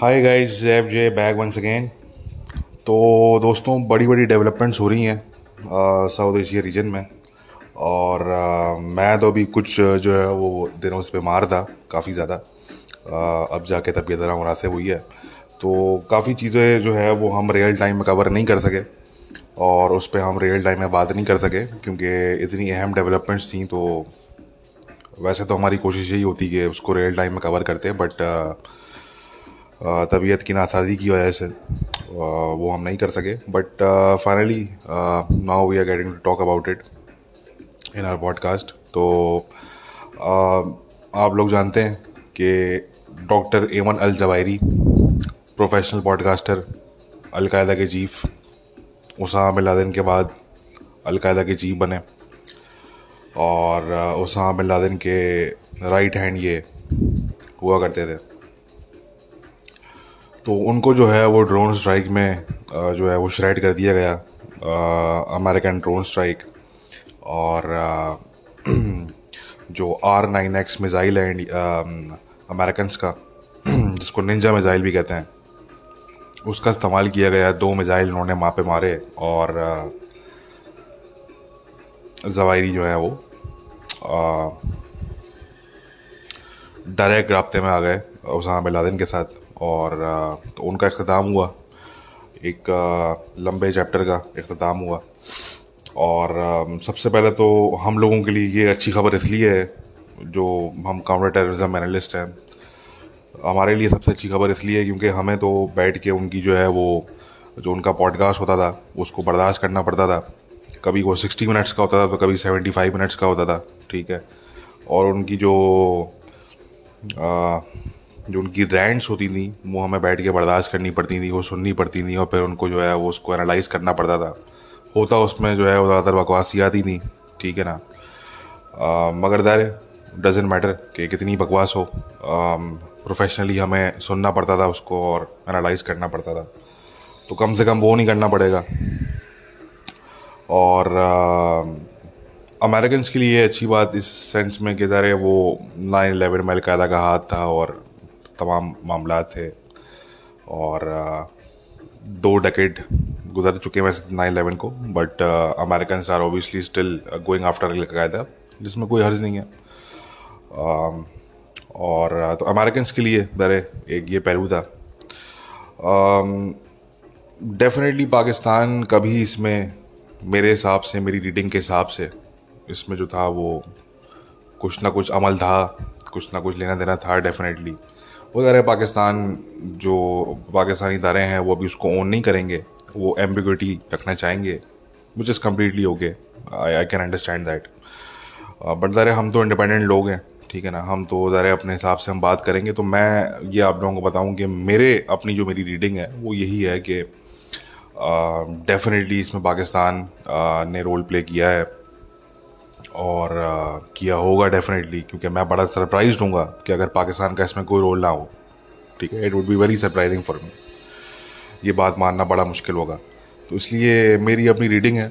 हाय guys जैब जे bag once again तो दोस्तों बड़ी बड़ी डेवलपमेंट्स हो रही हैं साउथ एशिया रीजन में। और आ, मैं तो अभी कुछ जो है वो दिनों से बीमार था काफ़ी ज़्यादा। अब जाके तबीयत ज़रा मुनासिब हुई है। तो काफ़ी चीज़ें जो है वो हम रियल टाइम में कवर नहीं कर सके। और उस पर हम रियल टाइम में बात नहीं कर सके क्योंकि इतनी अहम डेवलपमेंट्स थी तो वैसे तो हमारी कोशिश यही होती कि उसको रियल टाइम में कवर करते बट तबीयत की नासाजी की वजह से वो हम नहीं कर सके। But finally now we are getting to talk about it in our podcast तो uh, आप लोग जानते हैं कि doctor Ayman al Zawahiri professional podcaster Al Qaeda के चीफ उसामा बिन लादेन के बाद अलकायदा के चीफ बने। और उसामा बिन लादेन के राइट हैंड ये हुआ करते थे। तो उनको जो है वो ड्रोन स्ट्राइक में जो है वो श्रेड कर दिया गया अमेरिकन ड्रोन स्ट्राइक और जो आर नाइन एक्स मिज़ाइल है अमेरिकन का, जिसको निंजा मिज़ाइल भी कहते हैं, उसका इस्तेमाल किया गया, दो मिज़ाइल उन्होंने वहाँ पे मारे और जवायरी जो है वो डायरेक्ट रबते में आ गए उसामा बिन लादेन के साथ। और तो उनका अख्ताम हुआ। एक लंबे चैप्टर का अख्ताम हुआ। और सबसे पहले तो हम लोगों के लिए ये अच्छी खबर इसलिए है जो हम काउंटर टेररिज्म एनालिस्ट हैं हमारे लिए सबसे अच्छी खबर इसलिए है क्योंकि हमें तो बैठ के उनकी जो है वो जो उनका पॉडकास्ट होता था उसको बर्दाश्त करना पड़ता था। कभी वो सिक्सटी मिनट्स का होता था तो कभी सेवेंटी फाइव मिनट्स का होता था ठीक है। और उनकी जो आ, जो उनकी रैंट्स होती थी, वो हमें बैठ के बर्दाश्त करनी पड़ती थी, वो सुननी पड़ती थी और फिर उनको जो है वो उसको एनालाइज करना पड़ता था। होता उसमें जो है वो ज़्यादातर बकवास ही आती थी, ठीक है ना? मगर दार डजेंट मैटर कि कितनी बकवास हो प्रोफेशनली हमें सुनना पड़ता था उसको और एनालाइज करना पड़ता था। तो कम से कम वो नहीं करना पड़ेगा। और अमेरिकन के लिए अच्छी बात इस सेंस में कि ज़रा वो नाइन एलेवन में अलकायदा का हाथ था और तमाम मामला थे और दो डेकेड गुजर चुके हैं वैसे नाइन इलेवन को but American are obviously still going after al Qaeda जिसमें कोई हर्ज नहीं है। और तो अमेरिकन के लिए दरे एक ये पहलू था। डेफिनेटली पाकिस्तान कभी इसमें, मेरे हिसाब से, मेरी रीडिंग के हिसाब से, इसमें जो था वो कुछ ना कुछ अमल था, कुछ ना कुछ लेना देना था डेफिनेटली वो ज़रा पाकिस्तान जो पाकिस्तानी इदारे हैं वो अभी उसको ओन नहीं करेंगे। वो एम्बिग्यूटी रखना चाहेंगे which is completely okay I I can understand that but ज़रा हम तो इंडिपेंडेंट लोग हैं ठीक है ना? हम तो ज़रा अपने हिसाब से हम बात करेंगे। तो मैं ये आप लोगों को बताऊँ कि मेरे अपनी जो मेरी रीडिंग है वो यही है कि डेफिनेटली uh, इसमें पाकिस्तान uh, ने रोल प्ले किया है। और आ, किया होगा डेफिनेटली क्योंकि मैं बड़ा सरप्राइज़ हूँ कि अगर पाकिस्तान का इसमें कोई रोल ना हो। ठीक है it would be very surprising for me ये बात मानना बड़ा मुश्किल होगा। तो इसलिए मेरी अपनी रीडिंग है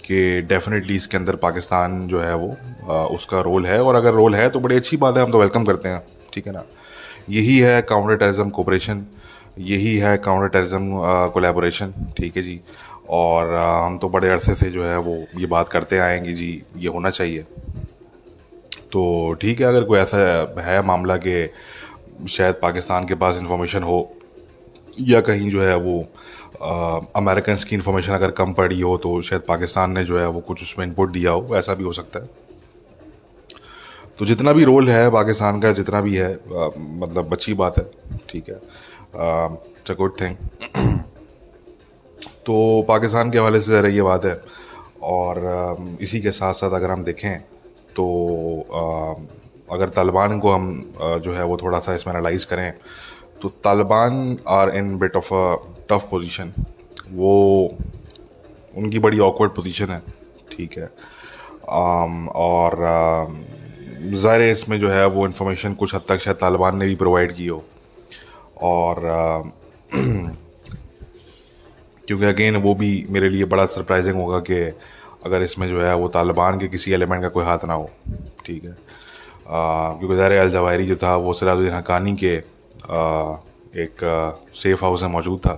कि डेफिनेटली इसके अंदर पाकिस्तान जो है वो आ, उसका रोल है। और अगर रोल है तो बड़ी अच्छी बात है हम तो वेलकम करते हैं। ठीक है ना? यही है काउंटर टेररिज्म कोऑपरेशन यही है काउंटर टेररिज्म कोलेबोरेशन ठीक है जी? और हम तो बड़े अरसे से जो है वो ये बात करते आएँगे जी ये होना चाहिए। तो ठीक है अगर कोई ऐसा है मामला कि शायद पाकिस्तान के पास इंफॉर्मेशन हो या कहीं जो है वो अमेरिकन की इंफॉर्मेशन अगर कम पड़ी हो तो शायद पाकिस्तान ने जो है वो कुछ उसमें इनपुट दिया हो ऐसा भी हो सकता है। तो जितना भी रोल है पाकिस्तान का जितना भी है आ, मतलब अच्छी बात है ठीक है। इट्स अ गुड थिंग तो पाकिस्तान के हवाले से ज़रा ये बात है। और इसी के साथ साथ अगर हम देखें तो अगर तालिबान को हम जो है वो थोड़ा सा इसमें एनालाइज करें तो Taliban are in bit of a tough position वो, उनकी बड़ी ऑकवर्ड पोजीशन है, ठीक है। और ज़ाहिर इसमें जो है वो इन्फॉर्मेशन कुछ हद तक शायद तालिबान ने भी प्रोवाइड की हो। और क्योंकि अगेन वो भी मेरे लिए बड़ा सरप्राइजिंग होगा कि अगर इसमें जो है वो तालिबान के किसी एलिमेंट का कोई हाथ ना हो। ठीक है। क्योंकि ज़ाहिर अल जवाहरी जो था वो सिराजुद्दीन हकानी के आ, एक आ, सेफ़ हाउस में मौजूद था।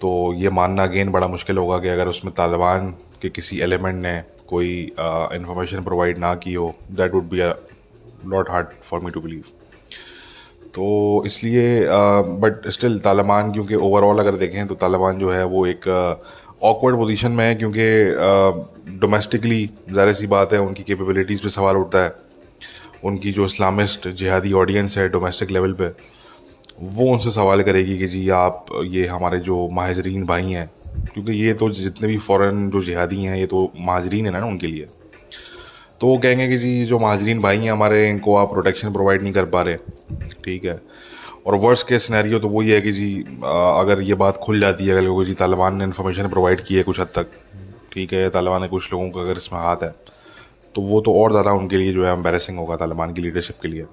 तो ये मानना अगेन बड़ा मुश्किल होगा कि अगर उसमें तालिबान के किसी एलिमेंट ने कोई इंफॉर्मेशन प्रोवाइड ना की हो that would be a not hard for me to believe तो इसलिए बट स्टिल तालिबान, क्योंकि ओवरऑल अगर देखें तो तालिबान जो है वो एक ऑकवर्ड पोजीशन में है क्योंकि डोमेस्टिकली ज़ाहिर सी बात है उनकी कैपेबिलिटीज़ पे सवाल उठता है। उनकी जो इस्लामिस्ट जिहादी ऑडियंस है डोमेस्टिक लेवल पे, वो उनसे सवाल करेगी कि जी आप ये हमारे जो महाजरीन भाई हैं, क्योंकि ये तो जितने भी फ़ौरन जो जिहादी हैं, ये तो महाजरीन है ना उनके लिए। तो वो कहेंगे कि जी, जो महाजरीन भाई हैं हमारे, इनको आप प्रोटेक्शन प्रोवाइड नहीं कर पा रहे। ठीक है। और वर्स्ट के सिनेरियो तो वही है कि जी अगर ये बात खुल जाती है, अगर लोगों जी तालिबान ने इन्फॉर्मेशन प्रोवाइड की है कुछ हद तक, ठीक है, तालिबान ने कुछ लोगों का अगर इसमें हाथ है तो वो तो और ज़्यादा उनके लिए जो है एम्बेरसिंग होगा तालिबान की लीडरशिप के लिए।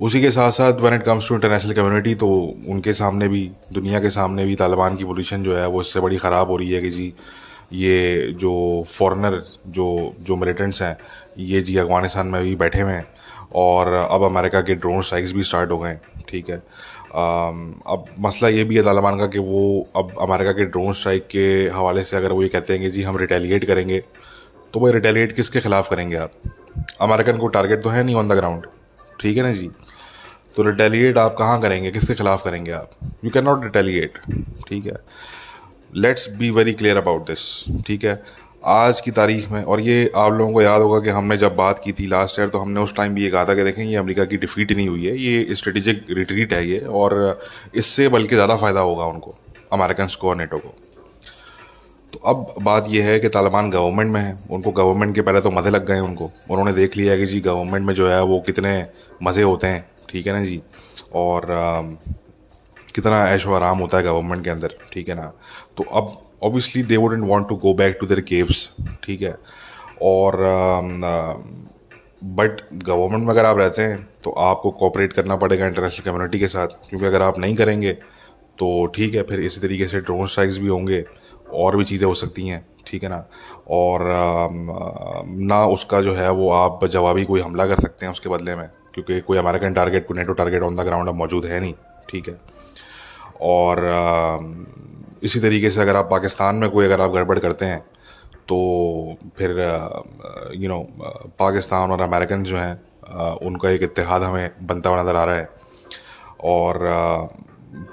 उसी के साथ साथ when it comes to international community तो उनके सामने भी, दुनिया के सामने भी तालिबान की पोजीशन जो है, वो इससे बड़ी ख़राब हो रही है कि जी ये जो फॉरेनर जो जो मिलिटेंट्स हैं, ये जी अफ़गानिस्तान में भी बैठे हुए हैं और अब अमेरिका के ड्रोन स्ट्राइक्स भी स्टार्ट हो गए ठीक है। अब मसला ये भी है तालिबान का कि वो अब अमेरिका के ड्रोन स्ट्राइक के हवाले से अगर वो ये कहते हैं कि जी हम रिटेलिएट करेंगे तो वो रिटेलिएट किसके ख़िलाफ़ करेंगे आप? अमेरिकन को टारगेट तो है नहीं ऑन द ग्राउंड ठीक है ना जी? तो रिटेलिएट आप कहाँ करेंगे? किसके खिलाफ करेंगे आप? यू कैन नॉट रिटेलिएट ठीक है। Let's be very clear about this ठीक है? आज की तारीख में, और ये आप लोगों को याद होगा कि हमने जब बात की थी लास्ट ईयर तो हमने उस टाइम भी ये कहा था कि देखें, ये अमेरिका की डिफीट नहीं हुई है, ये स्ट्रेटेजिक रिट्रीट है ये, और इससे बल्कि ज़्यादा फ़ायदा होगा उनको अमेरिकन को और नेटो को। तो अब बात यह है कि तालिबान गवर्नमेंट में है, उनको गवर्नमेंट के पहले तो मज़े लग गए उनको। उन्होंने देख लिया है कि जी गवर्नमेंट में जो है वो कितने मज़े होते हैं, ठीक है ना जी? और कितना ऐश आराम होता है गवर्नमेंट के अंदर, ठीक है ना? तो अब obviously they wouldn't want to go back to their caves ठीक है? और बट गवर्नमेंट में अगर आप रहते हैं तो आपको कॉपरेट करना पड़ेगा इंटरनेशनल कम्युनिटी के साथ, क्योंकि अगर आप नहीं करेंगे तो ठीक है, फिर इसी तरीके से ड्रोन स्ट्राइक्स भी होंगे, और भी चीज़ें हो सकती हैं, ठीक है ना? और ना उसका जो है, वो आप जवाबी कोई हमला कर सकते हैं उसके बदले में, क्योंकि कोई अमेरिकन टारगेट कोई NATO target on the ground अब मौजूद है नहीं, ठीक है? और इसी तरीके से अगर आप पाकिस्तान में कोई अगर आप गड़बड़ करते हैं तो फिर यू नो पाकिस्तान और अमेरिकन जो हैं उनका एक इतिहाद हमें बनता हुआ नज़र आ रहा है। और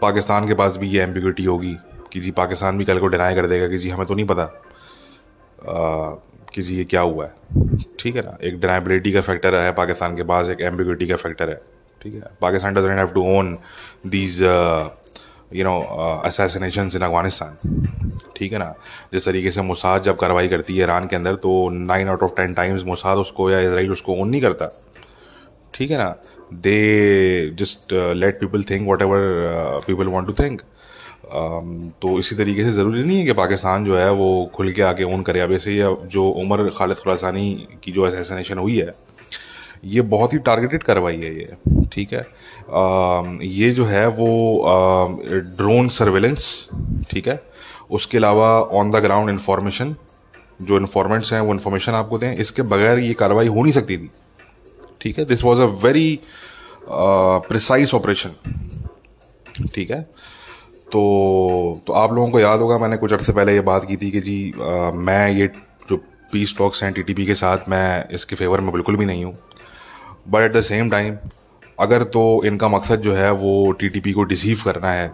पाकिस्तान के पास भी ये एम्बिग्यूटी होगी कि जी पाकिस्तान भी कल को डिनाई कर देगा कि जी हमें तो नहीं पता कि जी ये क्या हुआ है। ठीक है ना? एक डिनाइबिलिटी का फैक्टर है पाकिस्तान के पास, एक एम्बिग्यूटी का फैक्टर है। ठीक है? Pakistan doesn't have to own these you know assassination in Afghanistan ठीक है ना? जिस तरीके से मुसाद जब कार्रवाई करती है ईरान के अंदर तो nine out of ten times Mossad उसको या इसराइल उसको ओन नहीं करता। ठीक है ना? They just let people think whatever people want to think तो इसी तरीके से ज़रूरी नहीं है कि पाकिस्तान जो है वो खुल के आके ओन करे। अब ऐसे जो उमर खालिद खुलासानी की जो असैसिनेशन हुई है ये बहुत ही टारगेटेड कार्रवाई है ये ठीक है? आ, ये जो है वो ड्रोन सर्वेलेंस ठीक है? उसके अलावा ऑन द ग्राउंड इन्फॉर्मेशन जो इन्फॉर्मेंट्स हैं वो इन्फॉर्मेशन आपको दें। इसके बगैर ये कार्रवाई हो नहीं सकती थी ठीक है? This was a very precise operation ठीक है? तो तो आप लोगों को याद होगा मैंने कुछ अर्से पहले ये बात की थी कि जी आ, मैं ये जो पीस टॉक्स हैं टी के साथ मैं इसके फेवर में बिल्कुल भी नहीं हूँ। But at the same time अगर तो इनका मकसद जो है वो टीटीपी को डिसीव करना है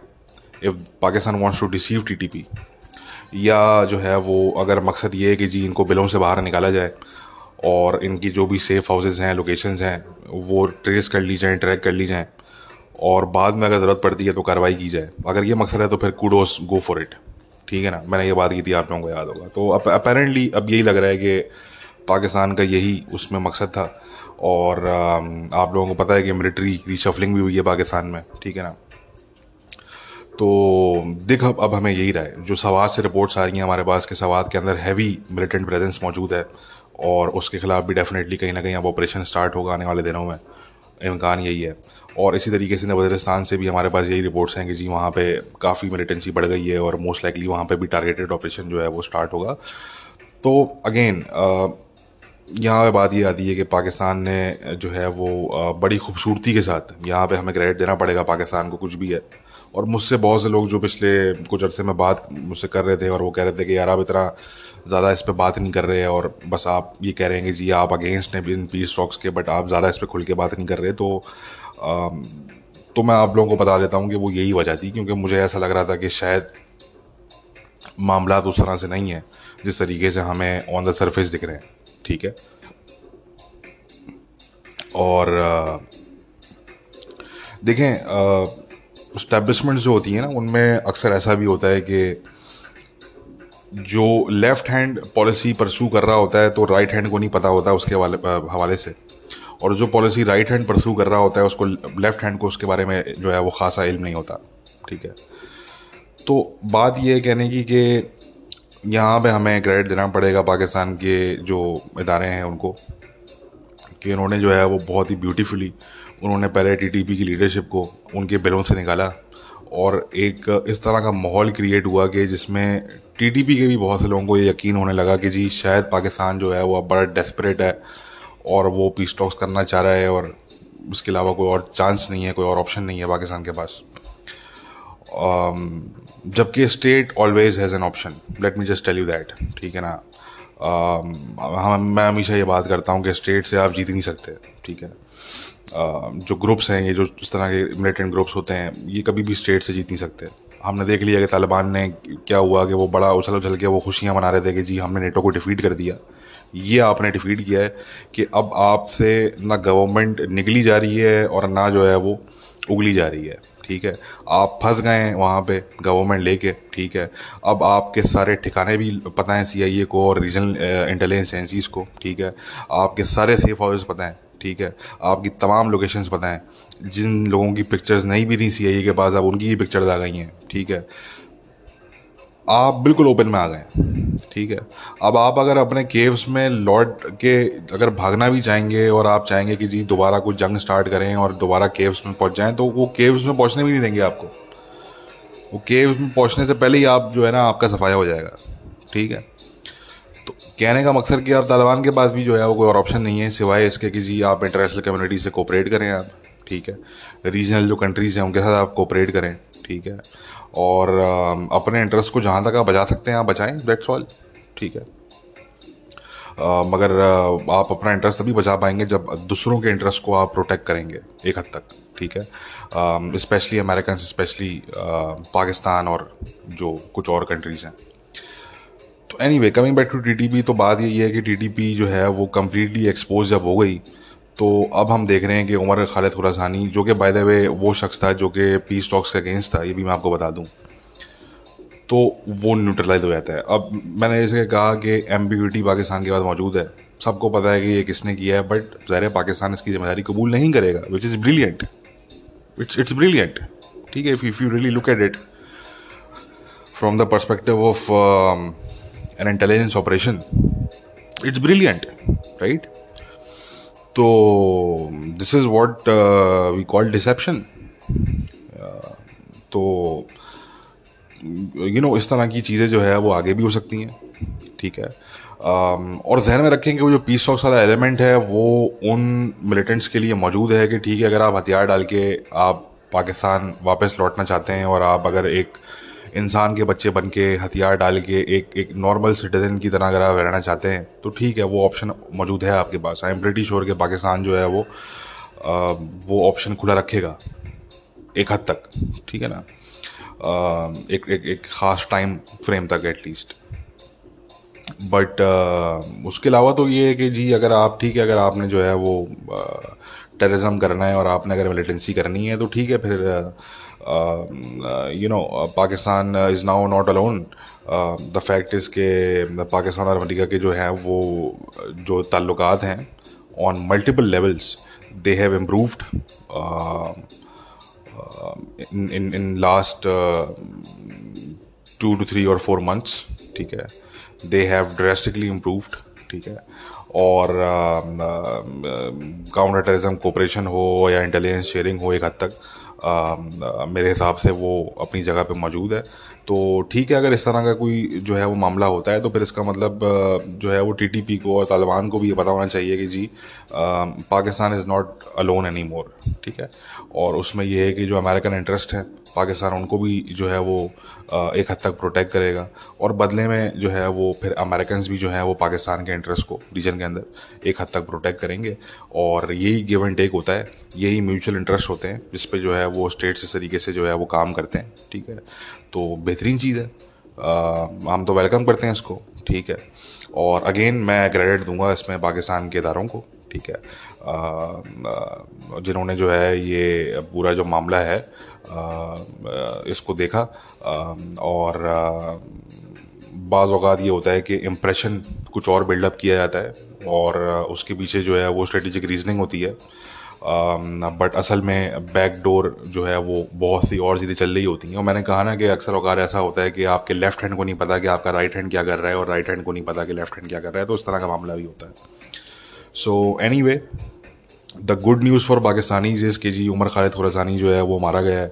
if Pakistan wants to deceive TTP या जो है वो अगर मकसद ये है कि जी इनको बिलों से बाहर निकाला जाए, और इनकी जो भी सेफ़ हाउसेज हैं लोकेशंस हैं, वो ट्रेस कर ली जाएँ ट्रैक कर ली जाएँ, और बाद में अगर ज़रूरत पड़ती है तो कार्रवाई की जाए। अगर ये मकसद है तो फिर कूडोस गो फॉर इट ठीक है ना? मैंने ये बात की थी आप लोगों को याद होगा। तो अपेरेंटली अब यही लग रहा है कि पाकिस्तान का यही उसमें मकसद था। और आप लोगों को पता है कि मिलिट्री रिशफलिंग भी हुई है पाकिस्तान में, ठीक है ना? तो दिख अब अब हमें यही रहा है जो सवाद से रिपोर्ट्स आ रही हैं हमारे पास, कि सवाद के अंदर हैवी मिलिटेंट प्रेजेंस मौजूद है, और उसके खिलाफ भी डेफिनेटली कहीं ना कहीं अब ऑपरेशन स्टार्ट होगा आने वाले दिनों में, इम्कान यही है। और इसी तरीके से वज़ीरस्तान से भी हमारे पास यही रिपोर्ट्स हैं कि जी वहाँ पे काफ़ी मिलिटेंसी बढ़ गई है, और मोस्ट लाइकली वहाँ पे भी टारगेटेड ऑपरेशन जो है वो स्टार्ट होगा। तो अगेन यहाँ पे बात ये आती है कि पाकिस्तान ने जो है वो बड़ी खूबसूरती के साथ यहाँ पे हमें क्रेडिट देना पड़ेगा पाकिस्तान को कुछ भी है। और मुझसे बहुत से लोग जो पिछले कुछ अर्से में बात मुझसे कर रहे थे और वो कह रहे थे कि यार आप इतना ज़्यादा इस पर बात नहीं कर रहे और बस आप ये कह रहे हैं कि जी आप अगेंस्ट हैं इन पीस स्टॉक्स के बट आप ज़्यादा इस पर खुल के बात नहीं कर रहे। तो आ, तो मैं आप लोगों को बता देता हूँ कि वो यही वजह थी क्योंकि मुझे ऐसा लग रहा था कि शायद मामला उस तरह से नहीं है जिस तरीके से हमें ऑन द सरफेस दिख रहे हैं। ठीक है। और देखें स्टैब्लिशमेंट जो होती है ना, उनमें अक्सर ऐसा भी होता है कि जो लेफ़्ट हैंड पॉलिसी परसू कर रहा होता है तो राइट हैंड को नहीं पता होता उसके वाले हवाले से। और जो पॉलिसी राइट हैंड परसू कर रहा होता है, उसको लेफ़्ट हैंड को उसके बारे में जो है, वो खासा इल्म नहीं होता। ठीक है। तो बात यह कहने की कि यहाँ पे हमें क्रेडिट देना पड़ेगा पाकिस्तान के जो इदारे हैं उनको, कि उन्होंने जो है वो बहुत ही ब्यूटीफुली उन्होंने पहले टीटीपी की लीडरशिप को उनके बिलों से निकाला और एक इस तरह का माहौल क्रिएट हुआ कि जिसमें टीटीपी के भी बहुत से लोगों को ये यकीन होने लगा कि जी, शायद पाकिस्तान जो है वो अब बड़ा डेस्परेट है और वो पीस टॉक्स करना चाह रहा है और उसके अलावा कोई और चांस नहीं है, कोई और ऑप्शन नहीं है पाकिस्तान के पास। जबकि state always has an option let me just tell you that ठीक है ना? हम, मैं हमेशा ये बात करता हूँ कि स्टेट से आप जीत नहीं सकते. ठीक है? जो ग्रुप्स हैं, ये जो इस तरह के मिलिटेंट ग्रुप्स होते हैं, ये कभी भी स्टेट से जीत नहीं सकते. हमने देख लिया कि तालिबान ने क्या हुआ कि वो बड़ा उछल उछल के वो खुशियाँ मना रहे थे कि जी, हमने नेटो को डिफीट कर दिया. ये आपने डिफीट किया है कि अब आपसे ना गवर्नमेंट निकली जा रही है और ना जो है वो उगली जा रही है. ठीक है? आप फंस गए हैं वहाँ पे गवर्नमेंट लेके, ठीक है? अब आपके सारे ठिकाने भी पता हैं सीआईए को और रीजनल इंटेलिजेंस एजेंसीज को, ठीक है? आपके सारे सेफ़ हाउस पता हैं, ठीक है? आपकी तमाम लोकेशंस पता हैं। जिन लोगों की पिक्चर्स नहीं भी थी सी के पास, अब उनकी ही पिक्चर्स आ गई हैं, ठीक है? आप बिल्कुल ओपन में आ गए ठीक है? अब आप अगर अपने केव्स में लौट के अगर भागना भी चाहेंगे और आप चाहेंगे कि जी दोबारा कुछ जंग स्टार्ट करें और दोबारा केव्स में पहुँच जाएँ तो वो केव्स में पहुँचने भी नहीं देंगे आपको। वो केव्स में पहुँचने से पहले ही आप जो है ना, आपका सफाया हो जाएगा। ठीक है? तो कहने का मकसद कि आप तालिबान के पास भी जो है, वो कोई और ऑप्शन नहीं है, सिवाय इसके कि जी आप इंटरनेशनल कम्युनिटी से कोऑपरेट करें आप। ठीक है? रीजनल जो कंट्रीज़ हैं, उनके साथ आप कोऑपरेट करें। ठीक है? और अपने इंटरेस्ट को जहाँ तक आप बचा सकते हैं, आप बचाएँ दैट्स ऑल ठीक है। मगर आप अपना इंटरेस्ट तभी बचा पाएँगे जब दूसरों के इंटरेस्ट को आप प्रोटेक्ट करेंगे, एक हद तक, ठीक है। स्पेशली अमेरिकन स्पेशली पाकिस्तान और जो कुछ और कंट्रीज़ हैं। तो anyway coming back to T तो बात यही है कि टी जो है, वो कम्प्लीटली एक्सपोज जब हो गई तो अब हम देख रहे हैं कि उमर खालिद खुरासानी, जो कि बाय द वे वो शख्स था जो कि पीस टॉक्स के अगेंस्ट था, ये भी मैं आपको बता दूँ। तो वो न्यूट्रलाइज हो जाता है। अब मैंने जैसे कहा कि एम्बिग्यूटी पाकिस्तान के पास मौजूद है। सबको पता है कि ये किसने किया है बट ज़ाहिर पाकिस्तान इसकी ज़िम्मेदारी कबूल नहीं करेगा which is brilliant it's it's brilliant ठीक है if you really look at it from the perspective of an intelligence operation it's brilliant right तो this is what we call deception तो यू you नो know, इस तरह की चीज़ें जो है वो आगे भी हो सकती हैं। ठीक है? Um, और जहन में रखें कि वो जो पीस टॉक्स वाला एलिमेंट है वो उन मिलिटेंट्स के लिए मौजूद है कि ठीक है अगर आप हथियार डाल के आप पाकिस्तान वापस लौटना चाहते हैं और आप अगर एक इंसान के बच्चे बन के हथियार डाल के एक एक नॉर्मल सिटीज़न की तरह अगर आप रहना चाहते हैं तो ठीक है वो ऑप्शन मौजूद है आपके पास। आई एम ब्रिटिश श्योर के पाकिस्तान जो है वो आ, वो ऑप्शन खुला रखेगा एक हद तक। ठीक है ना? आ, एक एक एक ख़ास टाइम फ्रेम तक एटलीस्ट बट उसके अलावा तो ये है कि जी अगर आप ठीक है अगर आपने जो है वो टेररिज्म करना है और आपने अगर मिलिटेंसी करनी है तो ठीक है, फिर you know Pakistan is now not alone the fact is के पाकिस्तान और अमेरिका के जो हैं, वो, जो ताल्लुक हैं on multiple levels they have improved in in last two two three और फोर मंथ्स ठीक है. दे हैव ड्रेस्टिकली इम्प्रूव्ड ठीक है. और काउंटर टेररिज्म कोऑपरेशन हो या इंटेलिजेंस शेयरिंग हो एक हद तक मेरे हिसाब से वो अपनी जगह पे मौजूद है। तो ठीक है, अगर इस तरह का कोई जो है वो मामला होता है तो फिर इसका मतलब जो है वो टीटीपी को और तालिबान को भी ये पता होना चाहिए कि जी Pakistan is not alone any more ठीक है? और उसमें यह है कि जो अमेरिकन इंटरेस्ट है, पाकिस्तान उनको भी जो है वो एक हद तक प्रोटेक्ट करेगा। और बदले में जो है वो फिर अमेरिकन भी जो है वो पाकिस्तान के इंटरेस्ट को रीजन के अंदर एक हद तक प्रोटेक्ट करेंगे। और यही गिव एंड टेक होता है, यही म्यूचुअल इंटरेस्ट होते हैं, जिस पे जो है वो स्टेट्स इस तरीके से जो है वो काम करते हैं, ठीक है? तो बेहतरीन चीज़ है। आ, हम तो वेलकम करते हैं इसको ठीक है। और अगेन मैं क्रेडिट दूँगा इसमें पाकिस्तान के इदारों को ठीक है। जिन्होंने जो है ये पूरा जो मामला है इसको देखा। और बाज़ अवत ये होता है कि इम्प्रेशन कुछ और बिल्डअप किया जाता है और उसके पीछे जो है वो स्ट्रेटेजिक रीजनिंग होती है। बट असल में बैक डोर जो है वो बहुत सी और चीज़ें चल रही होती हैं। और मैंने कहा ना कि अक्सर अवकार ऐसा होता है कि आपके लेफ़्ट हैंड को नहीं पता कि आपका राइट हैंड क्या कर रहा है और राइट हैंड को नहीं पता कि लेफ़्ट हैंड क्या कर रहा है तो उस तरह का मामला भी होता है। So any way the good news for Pakistani जिस के जी, उमर खालिद खुरसानी जो है वो मारा गया है।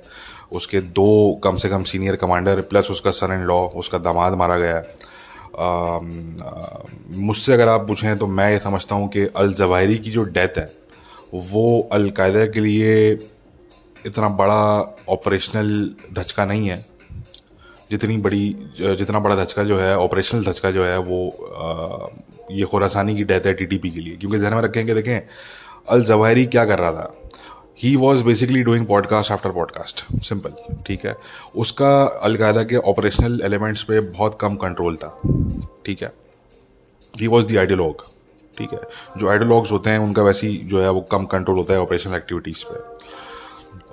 उसके दो कम से कम सीनियर कमांडर प्लस उसका सन इन लॉ उसका दामाद मारा गया है। मुझसे अगर आप पूछें तो मैं ये समझता हूँ कि अल जवाहरी की जो डेथ है वो अलकायदा के लिए इतना बड़ा ऑपरेशनल धचका नहीं है। जितनी बड़ी जितना बड़ा धचका जो है ऑपरेशनल धचका जो है वो आ, ये खुरासानी की डेथ है टीटीपी के लिए। क्योंकि जहन में रखेंगे देखें अल जवाहरी क्या कर रहा था? He was basically doing podcast after podcast simple ठीक है? उसका अलकायदा के ऑपरेशनल एलिमेंट्स पे बहुत कम कंट्रोल था। ठीक है? ही वॉज़ द आइडियोलॉग ठीक है। जो आइडियोलॉग्स होते हैं, उनका वैसे जो है वो कम कंट्रोल होता है ऑपरेशनल एक्टिविटीज़ पे।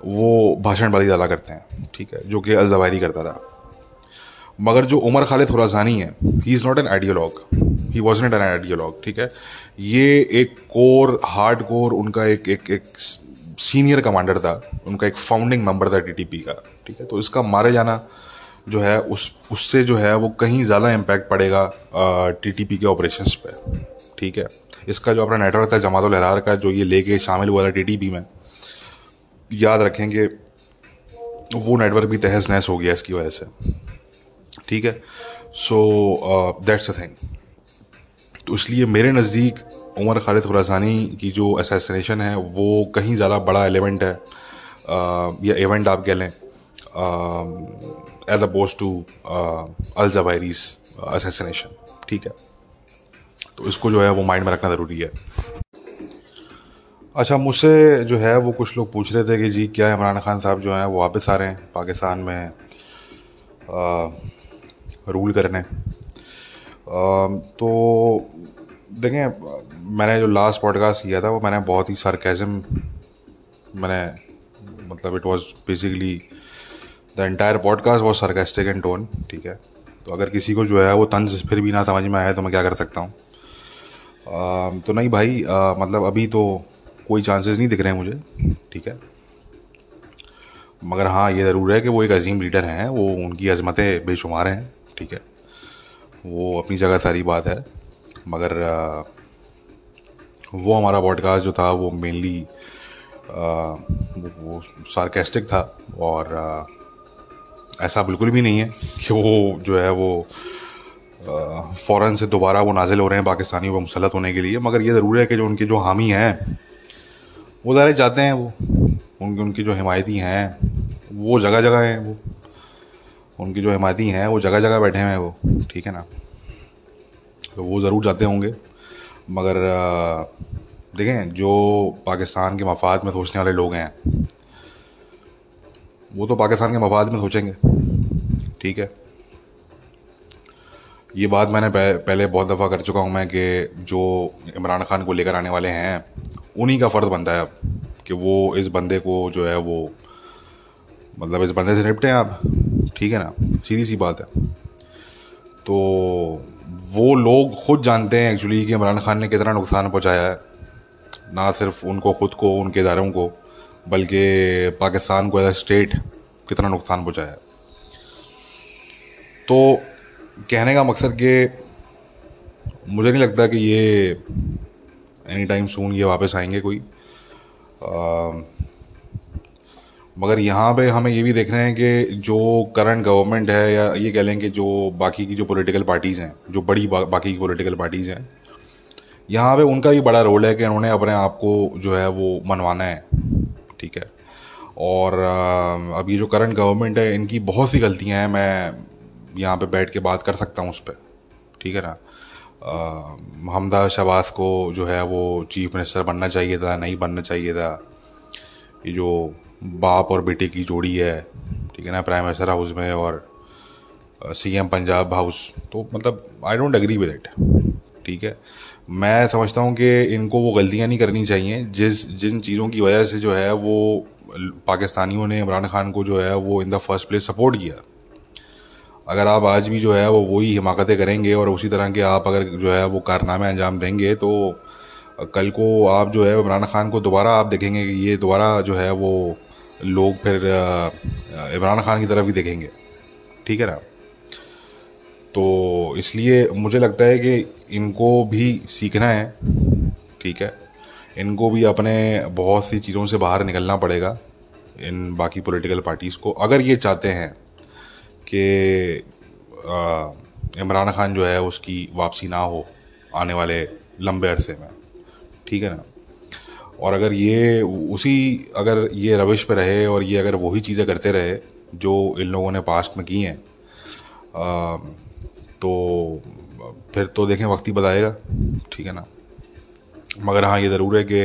वो भाषण वाली ज़्यादा करते हैं, ठीक है, जो कि अलजवाहरी करता था। मगर जो उमर खालिद खुरासानी है he is not an ideologue he was not an ideologue ठीक है। ये एक कोर हार्ड कोर उनका एक एक एक सीनियर कमांडर था। उनका एक फाउंडिंग मेंबर था टीटीपी का, ठीक है। तो इसका मारे जाना जो है, उस, उससे जो है वो कहीं ज़्यादा इम्पैक्ट पड़ेगा टीटीपी के ऑपरेशंस पे। ठीक है। इसका जो अपना नेटवर्क था जमात लहरार का जो ये लेके शामिल हुआ था टीटीपी में याद रखेंगे वो नेटवर्क भी तहस नहस हो गया इसकी वजह से। ठीक है? सो दैट्स अ थिंग तो इसलिए मेरे नज़दीक उमर खालिद खुरासानी की जो असैसिनेशन है वो कहीं ज़्यादा बड़ा एलिमेंट है। Uh, या इवेंट आप कह लें as oppose to al Zawahiri's assassination ठीक है? तो इसको जो है वो माइंड में रखना ज़रूरी है। अच्छा मुझसे जो है वो कुछ लोग पूछ रहे थे कि जी क्या इमरान खान साहब जो हैं वो वापस आ रहे हैं पाकिस्तान में आ, रूल करने। आ, तो देखें मैंने जो लास्ट पॉडकास्ट किया था वो मैंने बहुत ही सार्केज़म मैंने मतलब it was basically the entire podcast was sarcastic and tone ठीक है? तो अगर किसी को जो है वो तंज फिर भी ना समझ में आया तो मैं क्या कर सकता हूँ? तो नहीं भाई आ, मतलब अभी तो कोई चांसेस नहीं दिख रहे हैं मुझे ठीक है? मगर हाँ ये ज़रूर है कि वो एक अजीम लीडर हैं वो उनकी अजमतें बेशुमार हैं ठीक है? वो अपनी जगह सारी बात है मगर आ, वो हमारा पॉडकास्ट जो था वो मेनली वो वो सार्केस्टिक था और आ, ऐसा बिल्कुल भी नहीं है कि वो जो है वो फ़ौरन से दोबारा वो नाजिल हो रहे हैं पाकिस्तानियों पर मुसलत होने के लिए। मगर ये ज़रूर है कि जो उनके जो हामी हैं, वो ज़ाहिर जाते हैं वो। उनके, उनकी जो हिमायती हैं, वो जगह जगह हैं वो। उनकी जो हिमायती हैं, वो जगह जगह बैठे हुए हैं वो, ठीक है ना? तो वो ज़रूर जाते होंगे। मगर देखें, जो पाकिस्तान के मफाद में सोचने वाले लोग हैं, वो तो पाकिस्तान के मफाद में सोचेंगे, ठीक है? ये बात मैंने पहले बहुत दफ़ा कर चुका हूँ मैं कि जो इमरान खान को लेकर आने वाले हैं, उन्हीं का फ़र्ज़ बनता है अब कि वो इस बंदे को जो है वो मतलब इस बंदे से निपटें आप, ठीक है ना? सीधी सी बात है। तो वो लोग खुद जानते हैं एक्चुअली कि इमरान खान ने कितना नुकसान पहुँचाया है, ना सिर्फ़ उनको, खुद को, उनके इदारों को, बल्कि पाकिस्तान को एज स्टेट कितना नुकसान पहुँचाया है। तो कहने का मकसद कि मुझे नहीं लगता कि ये एनी टाइम सून ये वापस आएँगे कोई। आ, मगर यहाँ पे हमें ये भी देख रहे हैं कि जो करंट गवर्नमेंट है या ये कह लें कि जो बाकी की जो पॉलिटिकल पार्टीज़ हैं जो बड़ी बा, बाकी की पॉलिटिकल पार्टीज़ हैं यहाँ पे उनका भी बड़ा रोल है कि उन्होंने अपने आप को जो है वो मनवाना है ठीक है। और अब ये जो करंट गवर्नमेंट है इनकी बहुत सी गलतियाँ हैं मैं यहाँ पे बैठ के बात कर सकता हूँ उस पर ठीक है ना? हमदा शबाज को जो है वो चीफ मिनिस्टर बनना चाहिए था, नहीं बनना चाहिए था। ये जो बाप और बेटे की जोड़ी है, ठीक है ना प्राइम मिनिस्टर हाउस में और सीएम पंजाब हाउस तो मतलब I don't agree with it ठीक है? मैं समझता हूँ कि इनको वो गलतियाँ नहीं करनी चाहिए, जिस, जिन चीज़ों की वजह से जो है वो पाकिस्तानियों ने इमरान खान को जो है वो in the first place support किया। अगर आप आज भी जो है वो वही हिमाकतें करेंगे और उसी तरह के आप अगर जो है वो कारनामे अंजाम देंगे तो कल को आप जो है इमरान खान को दोबारा आप देखेंगे कि ये दोबारा जो है वो लोग फिर इमरान खान की तरफ़ ही देखेंगे। ठीक है ना? तो इसलिए मुझे लगता है कि इनको भी सीखना है, ठीक है? इनको भी अपने बहुत सी चीज़ों से बाहर निकलना पड़ेगा इन बाकी पॉलिटिकल पार्टीज़ को, अगर ये चाहते हैं। कि इमरान खान जो है उसकी वापसी ना हो आने वाले लंबे अरसे में। ठीक है ना? और अगर ये, उसी, अगर ये रविश पे रहे और ये अगर वही चीज़ें करते रहे जो इन लोगों ने पास्ट में की हैं तो फिर तो देखें वक्त ही बताएगा ठीक है ना? मगर हाँ ये ज़रूर है कि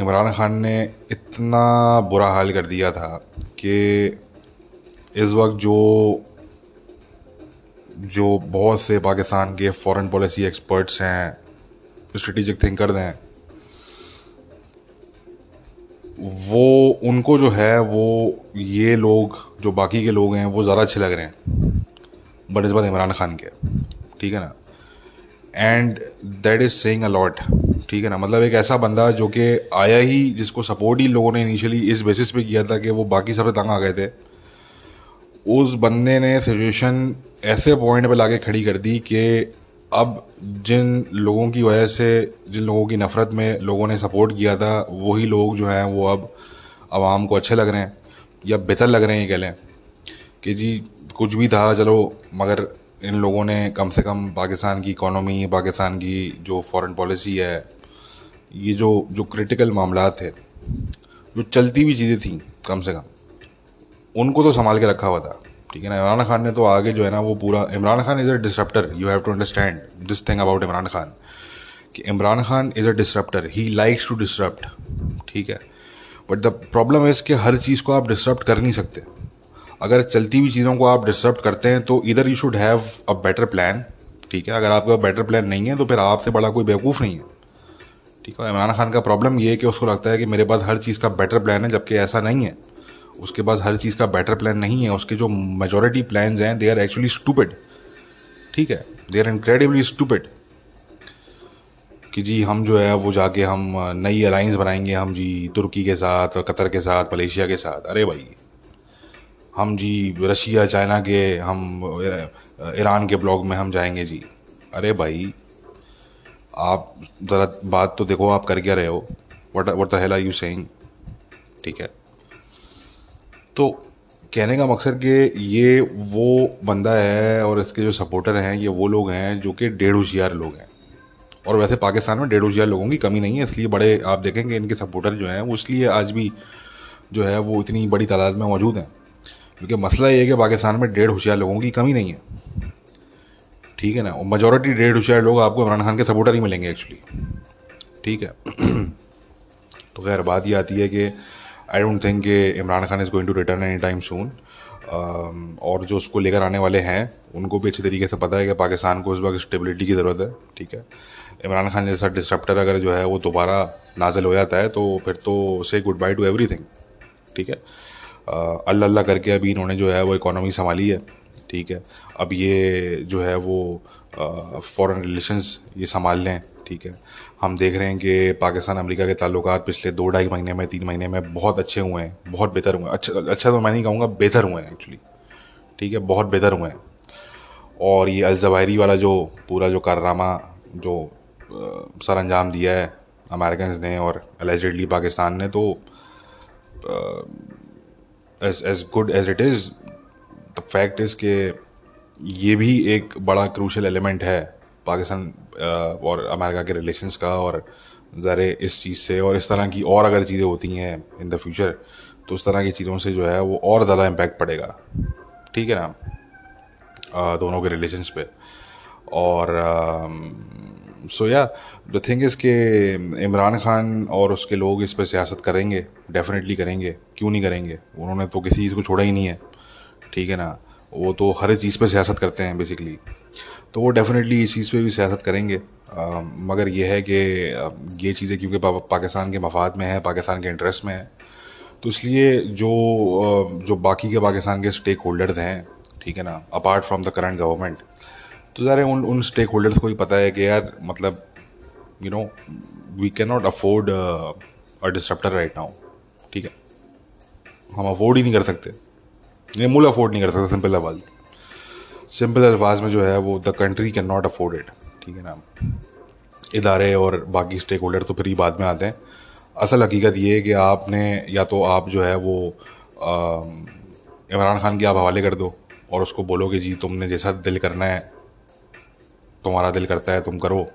इमरान खान ने इतना बुरा हाल कर दिया था कि इस वक्त जो जो बहुत से पाकिस्तान के फॉरेन पॉलिसी एक्सपर्ट्स हैं स्ट्रेटिजिक थिंकर हैं, वो, उनको जो है, वो ये लोग, जो बाकी के लोग हैं, वो ज़्यादा अच्छे लग रहे हैं। बनस्बत इमरान खान के। ठीक है ना? And that is saying a lot ठीक है ना? मतलब एक ऐसा बंदा जो कि आया ही, जिसको सपोर्ट ही लोगों ने इनिशियली इस बेसिस पे किया था कि वो बाकी सब तंग आ गए थे। उस बंदे ने सिचुएशन ऐसे पॉइंट पे लाके खड़ी कर दी कि अब जिन लोगों की वजह से, जिन लोगों की नफ़रत में लोगों ने सपोर्ट किया था, वही लोग जो हैं वो अब आवाम को अच्छे लग रहे हैं या बेहतर लग रहे हैं ये कह लें कि जी, कुछ भी था, चलो, मगर इन लोगों ने कम से कम पाकिस्तान की इकोनॉमी पाकिस्तान की जो फॉरेन पॉलिसी है, ये जो जो क्रिटिकल मामला थे, जो चलती हुई चीज़ें थी, कम से कम। उनको तो संभाल के रखा हुआ था। ठीक है ना? इमरान खान ने तो आगे जो है ना, वो पूरा, Imran Khan is a disrupter you have to understand this thing about Imran Khan, कि Imran Khan is a disrupter he likes to disrupt ठीक है? बट द प्रॉब्लम इज़ कि हर चीज़ को आप डिसरप्ट कर नहीं सकते। अगर चलती हुई चीज़ों को आप डिसरप्ट करते हैं तो इधर you should have a better plan ठीक है? अगर आपका बेटर प्लान नहीं है तो फिर आपसे बड़ा कोई बेवकूफ़ नहीं है। ठीक है? इमरान खान का प्रॉब्लम ये है कि उसको लगता है कि मेरे पास हर चीज़ का बेटर प्लान है, जबकि ऐसा नहीं है। उसके पास हर चीज़ का बेटर प्लान नहीं है, उसके जो मेजोरिटी प्लान हैं दे आर एक्चुअली स्टूपिड ठीक है? दे आर इनक्रेडिबली स्टूपिड कि जी, हम जो है, वो जाके हम नई अलाइंस बनाएँगे हम जी, तुर्की के साथ, कतर के साथ, मलेशिया के साथ। अरे भाई, हम जी, रशिया, चाइना के, हम ईरान के ब्लॉग में हम जाएँगे जी। अरे भाई, आप ज़रा बात तो देखो, आप कर क्या रहे हो। What what the hell are you saying ठीक है? तो कहने का मकसद कि ये वो बंदा है और इसके जो सपोर्टर हैं, ये वो लोग हैं जो कि डेढ़ होशियार लोग हैं। और वैसे पाकिस्तान में डेढ़ होशियार लोगों की कमी नहीं है, इसलिए बड़े आप देखेंगे इनके सपोर्टर जो हैं, वो इसलिए आज भी जो है वो इतनी बड़ी तादाद में मौजूद हैं। क्योंकि मसला ये है कि पाकिस्तान में डेढ़ होशियार लोगों की कमी नहीं है। ठीक है ना? और मजॉरिटी डेढ़ होशियार लोग आपको इमरान खान के सपोर्टर ही मिलेंगे एक्चुअली ठीक है? तो खैर, बात ये आती है कि आई डोंट थिंक कि Imran Khan is going to return any time soon और जो उसको लेकर आने वाले हैं, उनको भी अच्छी तरीके से पता है कि पाकिस्तान को इस वक्त स्टेबिलिटी की ज़रूरत है, ठीक है? इमरान खान जैसा डिस्ट्रप्टर अगर जो है वो दोबारा नाजिल हो जाता है तो फिर तो से goodbye to everything ठीक है? अल्लाह अल्लाह करके अभी इन्होंने जो है वो इकोनॉमी संभाली है, ठीक है? अब ये जो है वो फॉरेन रिलेशंस ये संभाल लें, ठीक है? हम देख रहे हैं कि पाकिस्तान अमेरिका के ताल्लुक पिछले दो ढाई महीने में, तीन महीने में बहुत अच्छे हुए हैं, बहुत बेहतर हुए हैं। अच्छा अच्छा तो मैं नहीं कहूँगा बेहतर हुए हैं एक्चुअली ठीक है, बहुत बेहतर हुए हैं। और ये अलजवायरी वाला जो पूरा जो कारनामा, जो सर अंजाम दिया है अमेरिकन ने और एलिजेडली पाकिस्तान ने तो as as good as it is the fact is के ये भी एक बड़ा क्रूशल एलिमेंट है पाकिस्तान और अमेरिका के रिलेशंस का और ज़रा इस चीज़ से और इस तरह की और अगर चीज़ें होती हैं इन द फ्यूचर तो उस तरह की चीज़ों से जो है वो और ज़्यादा इम्पैक्ट पड़ेगा। ठीक है ना? दोनों के रिलेशंस पे। और सो या द थिंग इज़ के इमरान खान और उसके लोग इस पर सियासत करेंगे डेफिनेटली करेंगे। क्यों नहीं करेंगे? उन्होंने तो किसी चीज़ को छोड़ा ही नहीं है। ठीक है ना? वो तो हर चीज़ पर सियासत करते हैं बेसिकली तो वो डेफिनेटली इस चीज़ पे भी सियासत करेंगे। आ, मगर ये है कि ये चीज़ें क्योंकि पा, पाकिस्तान के मफाद में है पाकिस्तान के इंटरेस्ट में है तो इसलिए जो जो बाकी के पाकिस्तान के स्टेक होल्डर्स हैं ठीक है ना apart from the current government तो ज़रा उन उन स्टेक होल्डर्स को भी पता है कि यार मतलब you know we can not afford a disruptor right now ठीक है। हम अफोर्ड ही नहीं कर सकते। मूल अफोर्ड नहीं कर सकते सिंपल आवाज़ सिंपल अल्फाज में जो है वो the country can not afford it ठीक है ना? इदारे और बाकी स्टेक होल्डर तो फिर ही बाद में आते हैं। असल हकीकत ये है कि आपने या तो आप जो है वो इमरान खान के आप हवाले कर दो और उसको बोलो कि जी तुमने जैसा दिल करना है तुम्हारा दिल करता है तुम करो।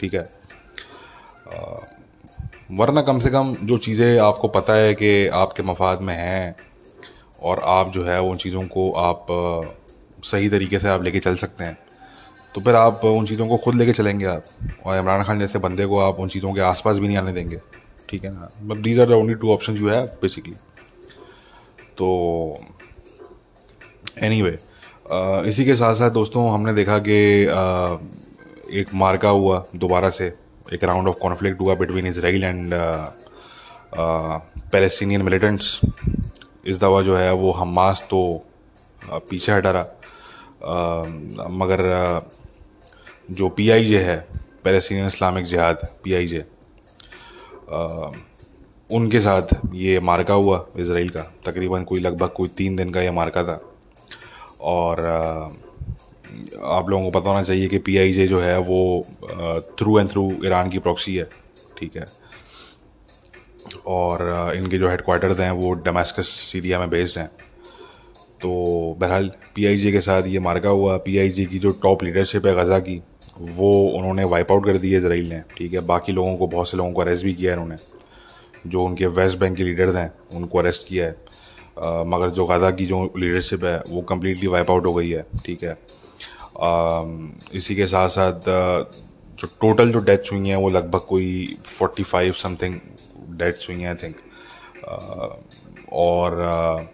ठीक है? आ, वरना कम से कम जो चीज़ें आपको पता है कि आपके मफाद में हैं और आप जो है उन चीज़ों को आप सही तरीके से आप लेके चल सकते हैं। तो फिर आप उन चीज़ों को खुद लेके चलेंगे आप। और इमरान खान जैसे बंदे को आप उन चीज़ों के आसपास भी नहीं आने देंगे। ठीक है ना? But these are the only two option you have basically तो एनी anyway, इसी के साथ साथ दोस्तों हमने देखा कि एक मार्का हुआ दोबारा से। एक राउंड ऑफ़ कॉन्फ्लिक्ट हुआ between Israel and Palestinian militants इस दवा जो है वो हमास तो पीछे हटा रहा। मगर जो पी आई जे है Palestinian Islamic Jihad P I J उनके साथ ये मार्का हुआ इसराइल का। तकरीबन कोई लगभग कोई तीन दिन का ये मार्का था। और आप लोगों को पता होना चाहिए कि पी आई जे जो है वो थ्रू एंड थ्रू ईरान की प्रॉक्सी है, ठीक है? और इनके जो हेडकोार्टर्स हैं वो डमास्कस सीरिया में बेस्ड हैं। तो बहरहाल पीआईजे के साथ ये मार्का हुआ। पीआईजे की जो टॉप लीडरशिप है गज़ा की वो उन्होंने वाइप आउट कर दी है इसराइल ने ठीक है? बाकी लोगों को बहुत से लोगों को अरेस्ट भी किया है उन्होंने जो उनके वेस्ट बैंक के लीडर्स हैं उनको अरेस्ट किया है। आ, मगर जो गज़ा की जो लीडरशिप है वो कम्प्लीटली वाइप आउट हो गई है ठीक है? आ, इसी के साथ साथ जो टोटल जो डेथ्स हुई हैं वो लगभग कोई फोर्टी फाइव समथिंग डेथ्स हुई हैं आई थिंक और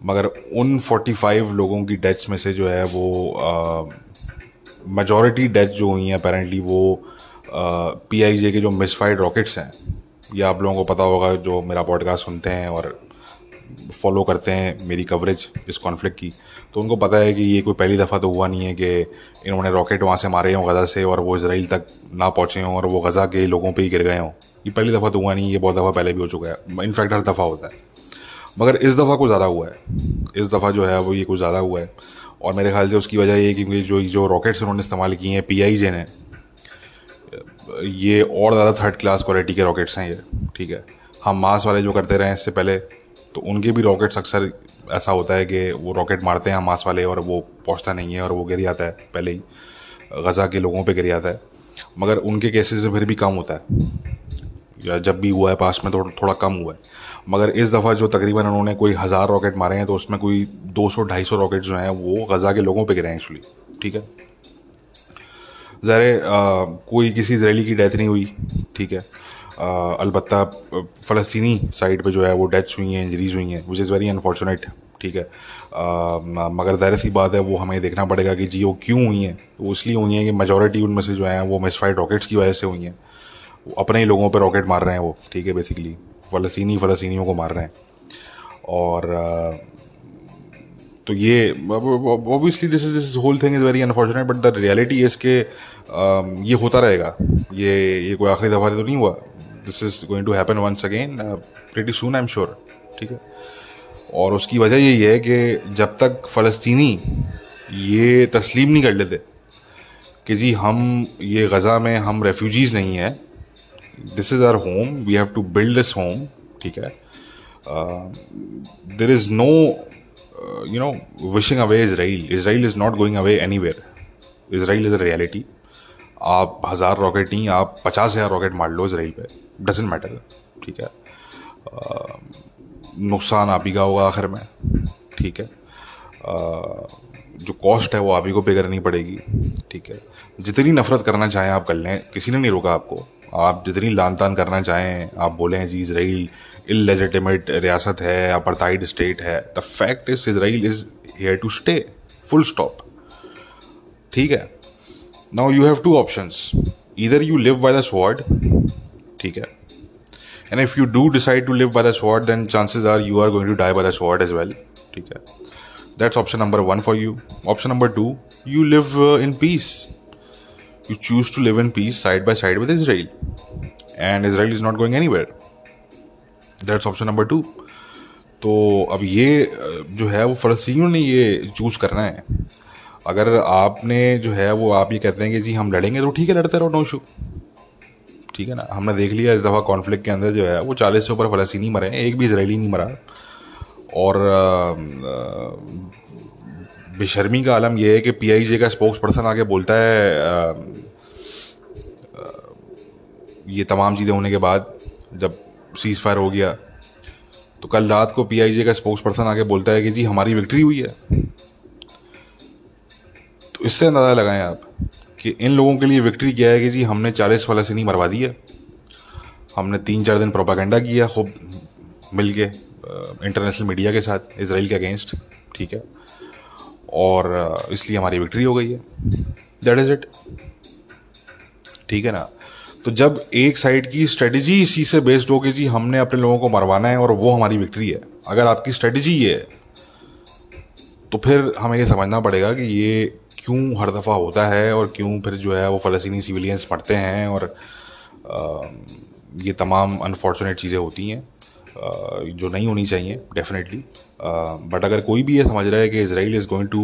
मगर उन फोर्टी फाइव लोगों की डेथ्स में से जो है वो मेजॉरिटी डेथ्स जो हुई हैं अपेरेंटली वो पी आई जे के जो मिसफाइड रॉकेट्स हैं, ये आप लोगों को पता होगा जो मेरा पॉडकास्ट सुनते हैं और फॉलो करते हैं मेरी कवरेज इस कॉन्फ्लिक्ट की। तो उनको पता है कि ये कोई पहली दफ़ा तो हुआ नहीं है कि इन्होंने रॉकेट वहाँ से मारे हों गज़ा से और वो इसराइल तक ना पहुँचे हों और वो गज़ा के लोगों पे ही गिर गए हों। ये पहली दफ़ा तो हुआ नहीं, ये बहुत दफ़ा पहले भी हो चुका है। इनफैक्ट हर दफ़ा होता है। मगर इस दफ़ा कुछ ज़्यादा हुआ है। इस दफ़ा जो है, वो ये कुछ ज़्यादा हुआ है। और मेरे ख्याल से उसकी वजह ये क्योंकि जो जो रॉकेट्स उन्होंने इस्तेमाल किए हैं पी आई जे ने, ये और ज़्यादा थर्ड क्लास क्वालिटी के रॉकेट्स हैं ये, ठीक है। हम मास वाले जो करते रहे इससे पहले तो उनके भी रॉकेट्स अक्सर ऐसा होता है कि वो रॉकेट मारते हैं मास वाले और वो पहुँचता नहीं है और वो गिर जाता है, पहले ही गज़ा के लोगों पे गिर जाता है। मगर उनके केसेस में फिर भी कम होता है। या जब भी हुआ है पास में तो थोड़ा कम हुआ है। मगर इस दफ़ा जो तकरीबन उन्होंने कोई हज़ार रॉकेट मारे हैं तो उसमें कोई 200 सौ रॉकेट जो हैं वो गज़ा के लोगों पे गिरे हैं एक्चुअली ठीक है? ज़ाहिर कोई किसी इसराइली की डेथ नहीं हुई ठीक है? अलबत् फ़लस्तनी साइड पर जो है वो डेथ्स हुई हैं इंजरीज हुई हैं विच इज़ वेरी अनफॉर्चुनेट ठीक है? आ, मगर ज़ाहिर सी बात है वो हमें देखना पड़ेगा कि जी वो क्यों हुई हैं? वो इसलिए हुई हैं कि मेजोरिटी उनमें से जो है वो मिसफाइड रॉकेट्स की वजह से हुई हैं। अपने ही लोगों पर रॉकेट मार रहे हैं वो ठीक है बेसिकली फ़लस्तनी फ़लस्तीनियों को मार रहे हैं। और तो ये obviously this is this whole thing is very unfortunate but the reality is के ये होता रहेगा। ये ये कोई आखिरी दफ़ा तो नहीं हुआ। This is going to happen once again pretty soon I am sure ठीक है? और उसकी वजह यही है कि जब तक फ़लस्तनी ये तस्लीम नहीं कर लेते कि जी हम, ये गज़ा में हम रेफ्यूजीज़ नहीं हैं this is our home we have to build this home ठीक है? There is no you know wishing away Israel Israel is not going away anywhere Israel is a reality आप हज़ार रॉकेट नहीं, आप पचास हज़ार रॉकेट मार लो इसराइल पे. डजेंट मैटर ठीक है? नुकसान आप ही का होगा आखिर में, ठीक है? जो कॉस्ट है वो आप ही को पे करनी पड़ेगी, ठीक है? जितनी नफरत करना चाहें आप कर लें, किसी ने नहीं रोका आपको. आप जितनी लान तान करना चाहें, आप बोलें, जी इसराइल इलेजिटिमेट रियासत है अपर्ताइड स्टेट है. The fact is Israel is here to stay full stop ठीक है? Now you have two option either you live by the sword ठीक है? And if you do decide to live by the sword then chances are you are going to die by the sword as well ठीक है? That's option number one for you option number two you live in peace you choose to live in peace side by side with Israel. And Israel is not going anywhere. That's option number two. तो अब ये जो है वो फ़लस्तीनियों ने ये choose करना है अगर आपने जो है वो, आप ये कहते हैं कि जी हम लड़ेंगे तो ठीक है, लड़ते रहो नो इशू ठीक है ना हमने देख लिया इस दफ़ा कॉन्फ्लिक्ट के अंदर जो है वो चालीस से ऊपर फ़लस्तीनी मरे हैं, एक भी इसराइली नहीं मरा और बेशर्मी का आलम यह है कि पीआईजे का स्पोक्स पर्सन आके बोलता है आ, आ, ये तमाम चीज़ें होने के बाद जब सीज़ फायर हो गया तो कल रात को पीआईजे का स्पोक्स पर्सन आके बोलता है कि जी हमारी विक्ट्री हुई है। तो इससे अंदाज़ा लगाएँ आप कि इन लोगों के लिए विक्ट्री क्या है कि जी हमने चालीस फ़लस्तीनी मरवा दिया। हमने तीन चार दिन प्रोपागेंडा किया खूब मिल के इंटरनेशनल मीडिया के साथ इसराइल के अगेंस्ट ठीक है? और इसलिए हमारी विक्ट्री हो गई है। दैट इज़ इट ठीक है ना? तो जब एक साइड की स्ट्रेटजी इसी से बेस्ड होगी जी हमने अपने लोगों को मरवाना है और वो हमारी विक्ट्री है। अगर आपकी स्ट्रेटजी ये है तो फिर हमें ये समझना पड़ेगा कि ये क्यों हर दफ़ा होता है और क्यों फिर जो है वो फ़लस्तीनी सिविलियंस मरते हैं और ये तमाम अनफॉर्चुनेट चीज़ें होती हैं जो नहीं होनी चाहिए डेफिनेटली बट अगर कोई भी ये समझ रहा है कि Israel is going to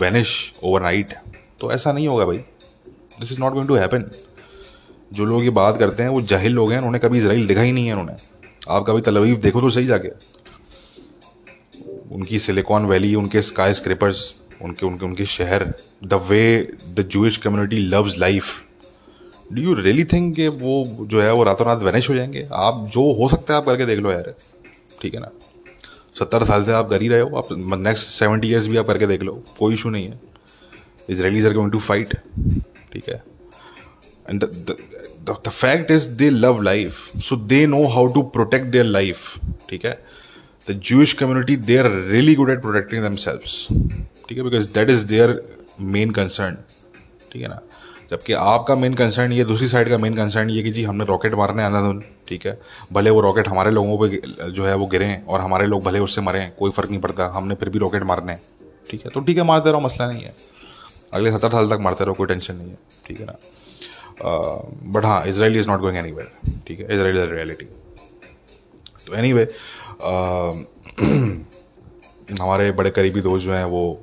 vanish overnight तो ऐसा नहीं होगा भाई। This is not going to happen जो लोग ये बात करते हैं, वो जाहिल लोग हैं, उन्होंने कभी इसराइल देखा ही नहीं है उन्होंने। आप कभी तलवीफ देखो तो सही जाके। उनकी सिलिकॉन वैली उनके स्काई स्क्रेपर्स उनके उनके उनके शहर the way the Jewish community loves life do you really think कि वो जो है, वो रातों रात वेनिश हो जाएँगे? आप जो हो सकता है आप करके देख लो यार। ठीक है ना? सत्तर साल से आप कर ही रहे हो, आप नेक्स्ट सेवेंटी ईयर्स भी आप करके देख लो, कोई इशू नहीं है। Israelis are going to fight ठीक है? And the fact is they love life so they know how to protect their life ठीक है? The Jewish community they are really good at protecting themselves ठीक है? Because that is their main concern ठीक है ना? जबकि आपका main concern ये, दूसरी साइड का मेन कंसर्न ये कि जी, हमने रॉकेट मारने आना था ठीक है? भले वो रॉकेट हमारे लोगों पे जो है वो गिरें और हमारे लोग भले उससे मरें कोई फ़र्क नहीं पड़ता, हमने फिर भी रॉकेट मारने ठीक है? तो ठीक है, मारते रहो, मसला नहीं है। अगले सत्तर साल तक मारते रहो, कोई टेंशन नहीं है, ठीक है ना? बट हाँ Israel is not going any ठीक है? इसराइल इज़ रियलिटी तो एनी वे हमारे बड़े करीबी दोस्त जो हैं वो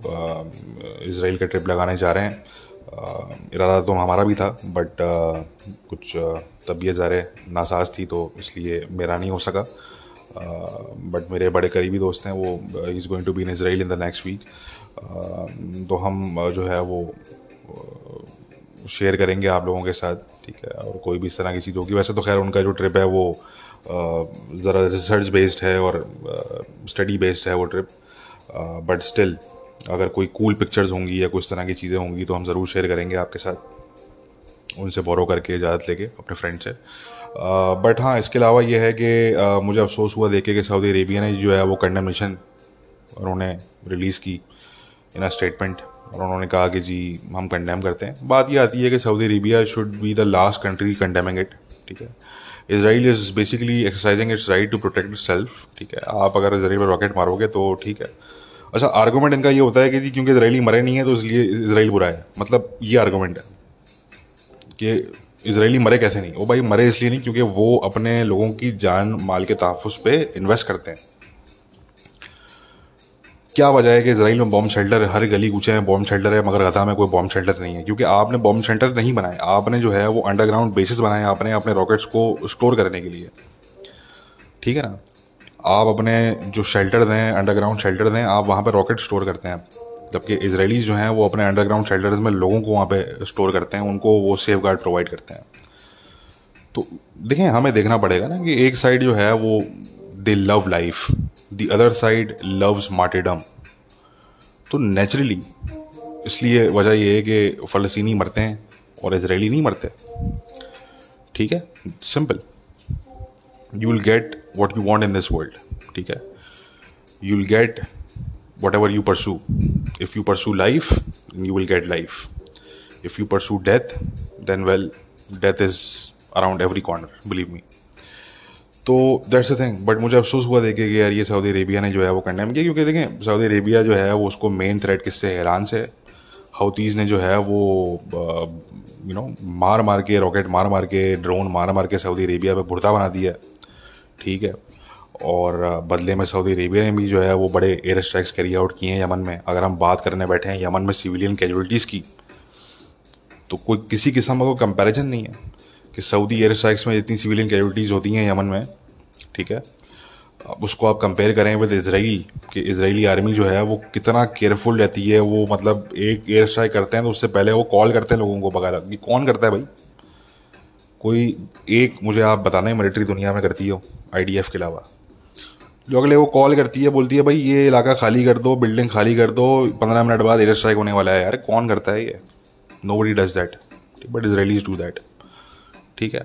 इसराइल का ट्रिप लगाने जा रहे हैं। इरादा तो हमारा भी था बट कुछ तबीयत ज़ारे नासाज थी तो इसलिए मेरा नहीं हो सका। बट मेरे बड़े करीबी दोस्त हैं, वो is going to be in Israel in the next week तो हम जो है वो शेयर करेंगे आप लोगों के साथ, ठीक है? और कोई भी इस तरह की चीज़ होगी। वैसे तो खैर उनका जो ट्रिप है वो ज़रा रिसर्च बेस्ड है और स्टडी बेस्ड है वो ट्रिप बट स्टिल अगर कोई कूल पिक्चर्स होंगी या कुछ तरह की चीज़ें होंगी तो हम ज़रूर शेयर करेंगे आपके साथ। उनसे बोरो करके इजाज़त लेके, अपने फ्रेंड से। बट हाँ इसके अलावा ये है कि मुझे अफसोस हुआ देखे कि सऊदी अरेबिया ने जो है वो कंडमनेशन उन्होंने रिलीज़ की इन अ स्टेटमेंट और उन्होंने कहा कि जी, हम कंडेम करते हैं। बात ये आती है कि Saudi Arabia should be the last country condemning it ठीक है? Israel is basically exercising its right to protect self ठीक है? आप अगर इसराइल पर रॉकेट मारोगे तो ठीक है। अच्छा आर्गूमेंट इनका ये होता है कि जी, क्योंकि इसराइली मरे नहीं है तो इसलिए इसराइल बुरा है। मतलब ये आर्गूमेंट है कि इसराइली मरे कैसे नहीं? वो भाई, मरे इसलिए नहीं क्योंकि वो अपने लोगों की जान, माल के तहफ़ पे इन्वेस्ट करते हैं। क्या वजह है कि इसराइल में बॉम्ब शेल्टर हर गली कूचे में बॉम्ब शेल्टर है, मगर गजा में कोई बॉम्ब शेल्टर नहीं है। क्योंकि आपने बॉम्ब शेल्टर नहीं बनाए। आपने जो है, वो अंडरग्राउंड बेसिस बनाए आपने अपने रॉकेट्स को स्टोर करने के लिए। ठीक है ना? आप अपने जो शेल्टर हैं अंडरग्राउंड शेल्टर हैं, आप वहाँ पर रॉकेट स्टोर करते हैं। जबकि इसराइलीज जो हैं, वो अपने अंडरग्राउंड शेल्टर्स में लोगों को वहाँ पे स्टोर करते हैं, उनको वो सेफ़ गार्ड प्रोवाइड करते हैं। तो देखें हमें देखना पड़ेगा ना कि एक साइड जो है, वो they love life the other side loves martyrdom तो नेचुरली इसलिए वजह यह है कि फ़लस्तीनी मरते हैं और इसराइली नहीं मरते। ठीक है? Simple you will get what you want in this world ठीक है? You will get whatever you pursue if you pursue life you will get life if you pursue death then well death is around every corner believe me तो that's a thing but मुझे अफसोस हुआ देखे कि यार ये Saudi Arabia ने जो है वो कंडेम किया क्योंकि देखें सऊदी अरेबिया जो है वो उसको मेन थ्रेड किससे है? ईरान से। हाउतीज़ ने जो है वो यू नो मार मार के रॉकेट मार मार के ड्रोन मार मार के सऊदी अरेबिया पे बुरदा बना दिया। ठीक है। और बदले में सऊदी अरेबिया ने भी जो है वो बड़े एयर स्ट्राइक्स कैरी आउट किए हैं यमन में। अगर हम बात करने बैठे हैं यमन में सिविलियन कैजुअलिटीज़ की तो कोई किसी किस्म का कोई कंपैरिजन नहीं है कि सऊदी एयर स्ट्राइक्स में जितनी सिविलियन कैजुअलिटीज़ होती हैं यमन में, ठीक है। उसको आप कंपेयर करें विद इसराइल कि इसराइली आर्मी जो है वो कितना केयरफुल रहती है, वो मतलब एक एयर स्ट्राइक करते हैं तो उससे पहले वो कॉल करते हैं लोगों को बगैर कि कौन करता है भाई? कोई एक मुझे आप बताना है मिलिट्री दुनिया में करती हो आईडीएफ के अलावा। जो अगले वो कॉल करती है, बोलती है, भाई, ये इलाका खाली कर दो बिल्डिंग खाली कर दो, पंद्रह मिनट बाद एयर स्ट्राइक होने वाला है। यार, कौन करता है ये? Nobody does that but Israelis do that ठीक है?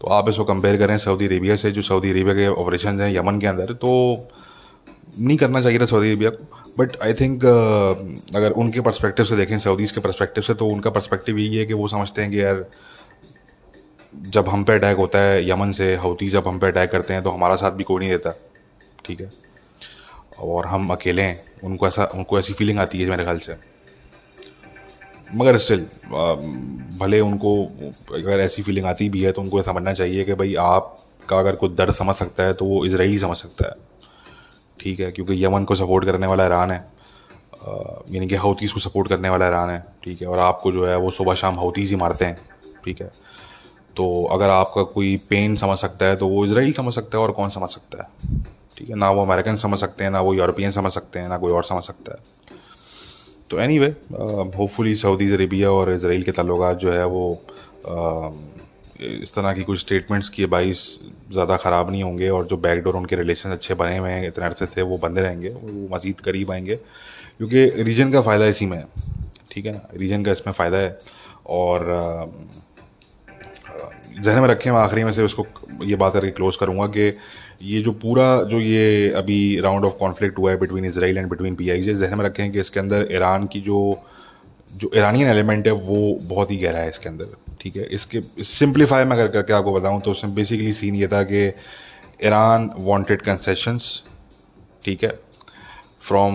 तो आप इसको कंपेयर करें सऊदी अरेबिया से, जो सऊदी अरेबिया के ऑपरेशन हैं यमन के अंदर तो नहीं करना चाहिए था सऊदी अरेबिया को बट आई थिंक अगर उनके परस्पेक्टिव से देखें सऊदीज़ के परस्पेक्टिव से तो उनका परस्पेक्टिव यही है कि वो समझते हैं कि यार जब हम पे अटैक होता है, यमन से हौती जब हम पे अटैक करते हैं तो हमारा साथ भी कोई नहीं देता। ठीक है? और हम अकेले हैं। उनको ऐसा, उनको ऐसी फीलिंग आती है मेरे ख्याल से। मगर स्टिल भले उनको अगर ऐसी फीलिंग आती भी है तो उनको समझना चाहिए कि भाई आपका अगर कोई दर्द समझ सकता है तो वो इसराइल समझ सकता है। ठीक है? क्योंकि यमन को सपोर्ट करने वाला ईरान है। यानी कि हाउतीज़ को सपोर्ट करने वाला ईरान है। ठीक है? और आपको जो है, वो सुबह शाम हाउतीज़ ही मारते हैं। ठीक है? तो अगर आपका कोई पेन समझ सकता है तो वो इसराइल समझ सकता है और कौन समझ सकता है? ठीक है ना वो अमेरिकन समझ सकते हैं ना वो यूरोपियन समझ सकते हैं ना कोई और समझ सकता है। तो anyway hopefully Saudi Arabia और इसराइल के ताल्लुक जो है वो uh, इस तरह की कुछ स्टेटमेंट्स की बाईस ज़्यादा ख़राब नहीं होंगे और जो बैकडोर उनके रिलेशन अच्छे बने हुए हैं इतने अरसे थे वो बंदे रहेंगे वो मज़ीद करीब आएँगे। क्योंकि रीजन का फ़ायदा इसी में है ठीक है ना? रीजन का इसमें फ़ायदा है और जहन में रखें, आखिरी में से उसको ये बात करके क्लोज़ करूँगा कि ये जो पूरा जो ये अभी राउंड ऑफ़ कॉन्फ्लिक्ट हुआ है between Israel and between P I J जहन में रखें कि इसके अंदर ईरान की जो जो ईरानियन एलिमेंट है, वो बहुत ही गहरा है इसके अंदर, ठीक है? इसके सिंप्लीफाई में अगर करके आपको बताऊँ तो उसमें बेसिकली सीन ये था कि ईरान वांटेड कंसेशंस ठीक है? From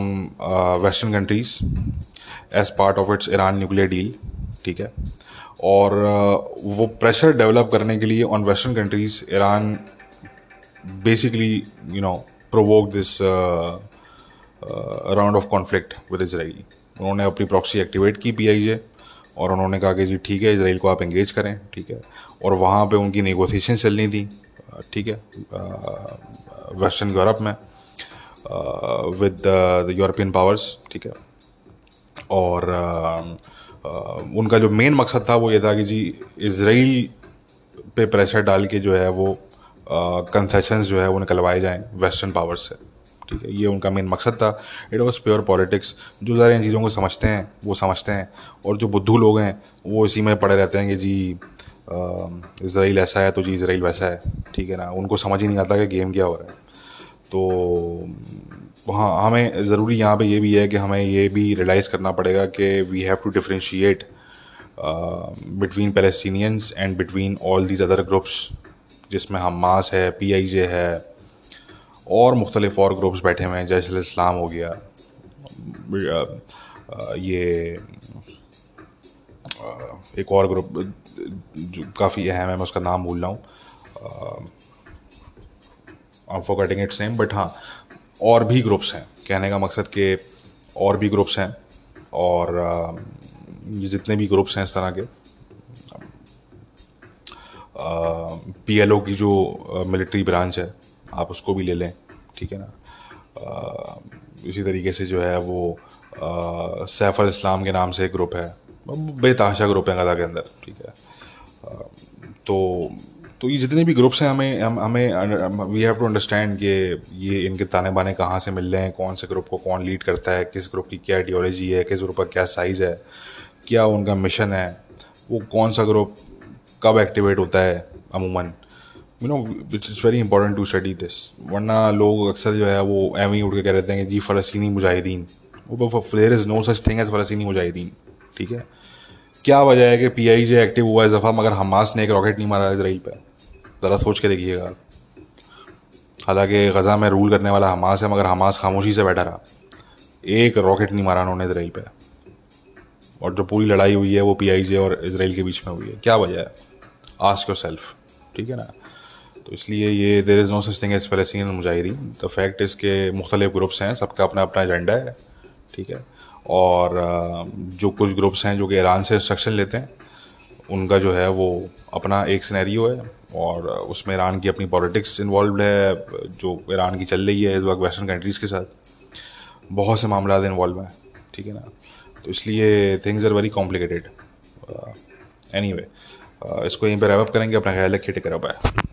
western countries as part of its Iran nuclear deal ठीक है? और वो प्रेशर डेवलप करने के लिए on western countries Iran basically you know provoke this round of conflict with Israel उन्होंने अपनी प्रॉक्सी एक्टिवेट की पी आई जे और उन्होंने कहा कि जी ठीक है इसराइल को आप इंगेज करें ठीक है। और वहाँ पे उनकी नेगोशिएशन चलनी थी ठीक है वेस्टर्न यूरोप में विद द यूरोपियन पावर्स ठीक है। और uh, उनका जो मेन मकसद था वो ये था कि जी इसराइल पे प्रेशर डाल के जो है वो कंसेशंस जो है वो निकलवाए जाएँ वेस्टर्न पावर्स से। ठीक है, ये उनका मेन मकसद था। इट वॉज़ प्योर पॉलिटिक्स जो ज़रा इन चीज़ों को समझते हैं, वो समझते हैं। और जो बुद्धू लोग हैं, वो इसी में पड़े रहते हैं कि जी इसराइल ऐसा है तो जी इसराइल वैसा है। ठीक है ना? उनको समझ ही नहीं आता कि गेम क्या हो रहा है। तो हाँ हमें ज़रूरी यहाँ पे ये भी है कि हमें ये भी रियलाइज़ करना पड़ेगा कि we have to differentiate between Palestinians and between all these other groups जिसमें हमास है पी आई जे है, और मुख्तलिफ़ और ग्रुप्स बैठे हुए हैं, जैसे इस्लाम हो गया ये एक और ग्रुप जो काफ़ी अहम है, मैं उसका नाम भूल रहा हूँ for cutting it same but हाँ और भी ग्रुप्स हैं। कहने का मकसद कि और भी ग्रुप्स हैं, और जितने भी ग्रुप्स हैं इस तरह के पी एल ओ की जो मिलिट्री ब्रांच है, आप उसको भी ले लें, ठीक है ना? इसी तरीके से जो है वो सैफ़ इस्लाम के नाम से एक ग्रुप है बेताशा ग्रुप है गदा के अंदर, ठीक है? तो तो ये जितने भी ग्रुप्स हैं, हमें हम हमें वी हैव टू अंडरस्टैंड कि ये इनके ताने बाने कहाँ से मिल रहे हैं, कौन से ग्रुप को कौन लीड करता है, किस ग्रुप की क्या आइडियोलॉजी है, किस ग्रुप का क्या साइज़ है, क्या उनका मिशन है, वो कौन सा ग्रुप कब एक्टिवेट होता है अमूमन। You know it's very important to study this वरना लोग अक्सर जो है वो एम ही उठ के कह रहते हैं कि जी, फ़लस्तनी Mujahideen. There is no such thing as फ़लस्तनी मुजाहिदीन, ठीक है? क्या वजह है कि पी आई जे एक्टिव हुआ इस दफ़ा मगर हमास ने एक रॉकेट नहीं मारा इसराइल पर? ज़रा सोच के देखिएगा। हालाँकि गज़ा में रूल करने वाला हमास है, मगर हमास खामोशी से बैठा रहा एक रॉकेट नहीं मारा उन्होंने इसराइल पे। और जो पूरी लड़ाई हुई है, वो पी आई जे और इसराइल के बीच में हुई है। क्या वजह है? आस्क योर सेल्फ ठीक है ना? तो इसलिए ये there is no such thing as फलस्तीन मुजाहिदीन द फैक्ट इज़ के मुख्तलिफ़ ग्रुप्स हैं, सबका अपना अपना एजेंडा है, ठीक है? और जो कुछ ग्रुप्स हैं, जो कि ईरान से इंस्ट्रक्शन लेते हैं, उनका जो है वो अपना एक सिनेरियो है। और उसमें ईरान की अपनी पॉलिटिक्स इन्वॉल्व है, जो ईरान की चल रही है इस वक्त वेस्टर्न कंट्रीज़ के साथ। बहुत से मामला इन्वॉल्व हैं, ठीक है ना? तो इसलिए things are very complicated anyway इसको यहीं पर रैप करेंगे, अपना ख्याल रखिए टेकर है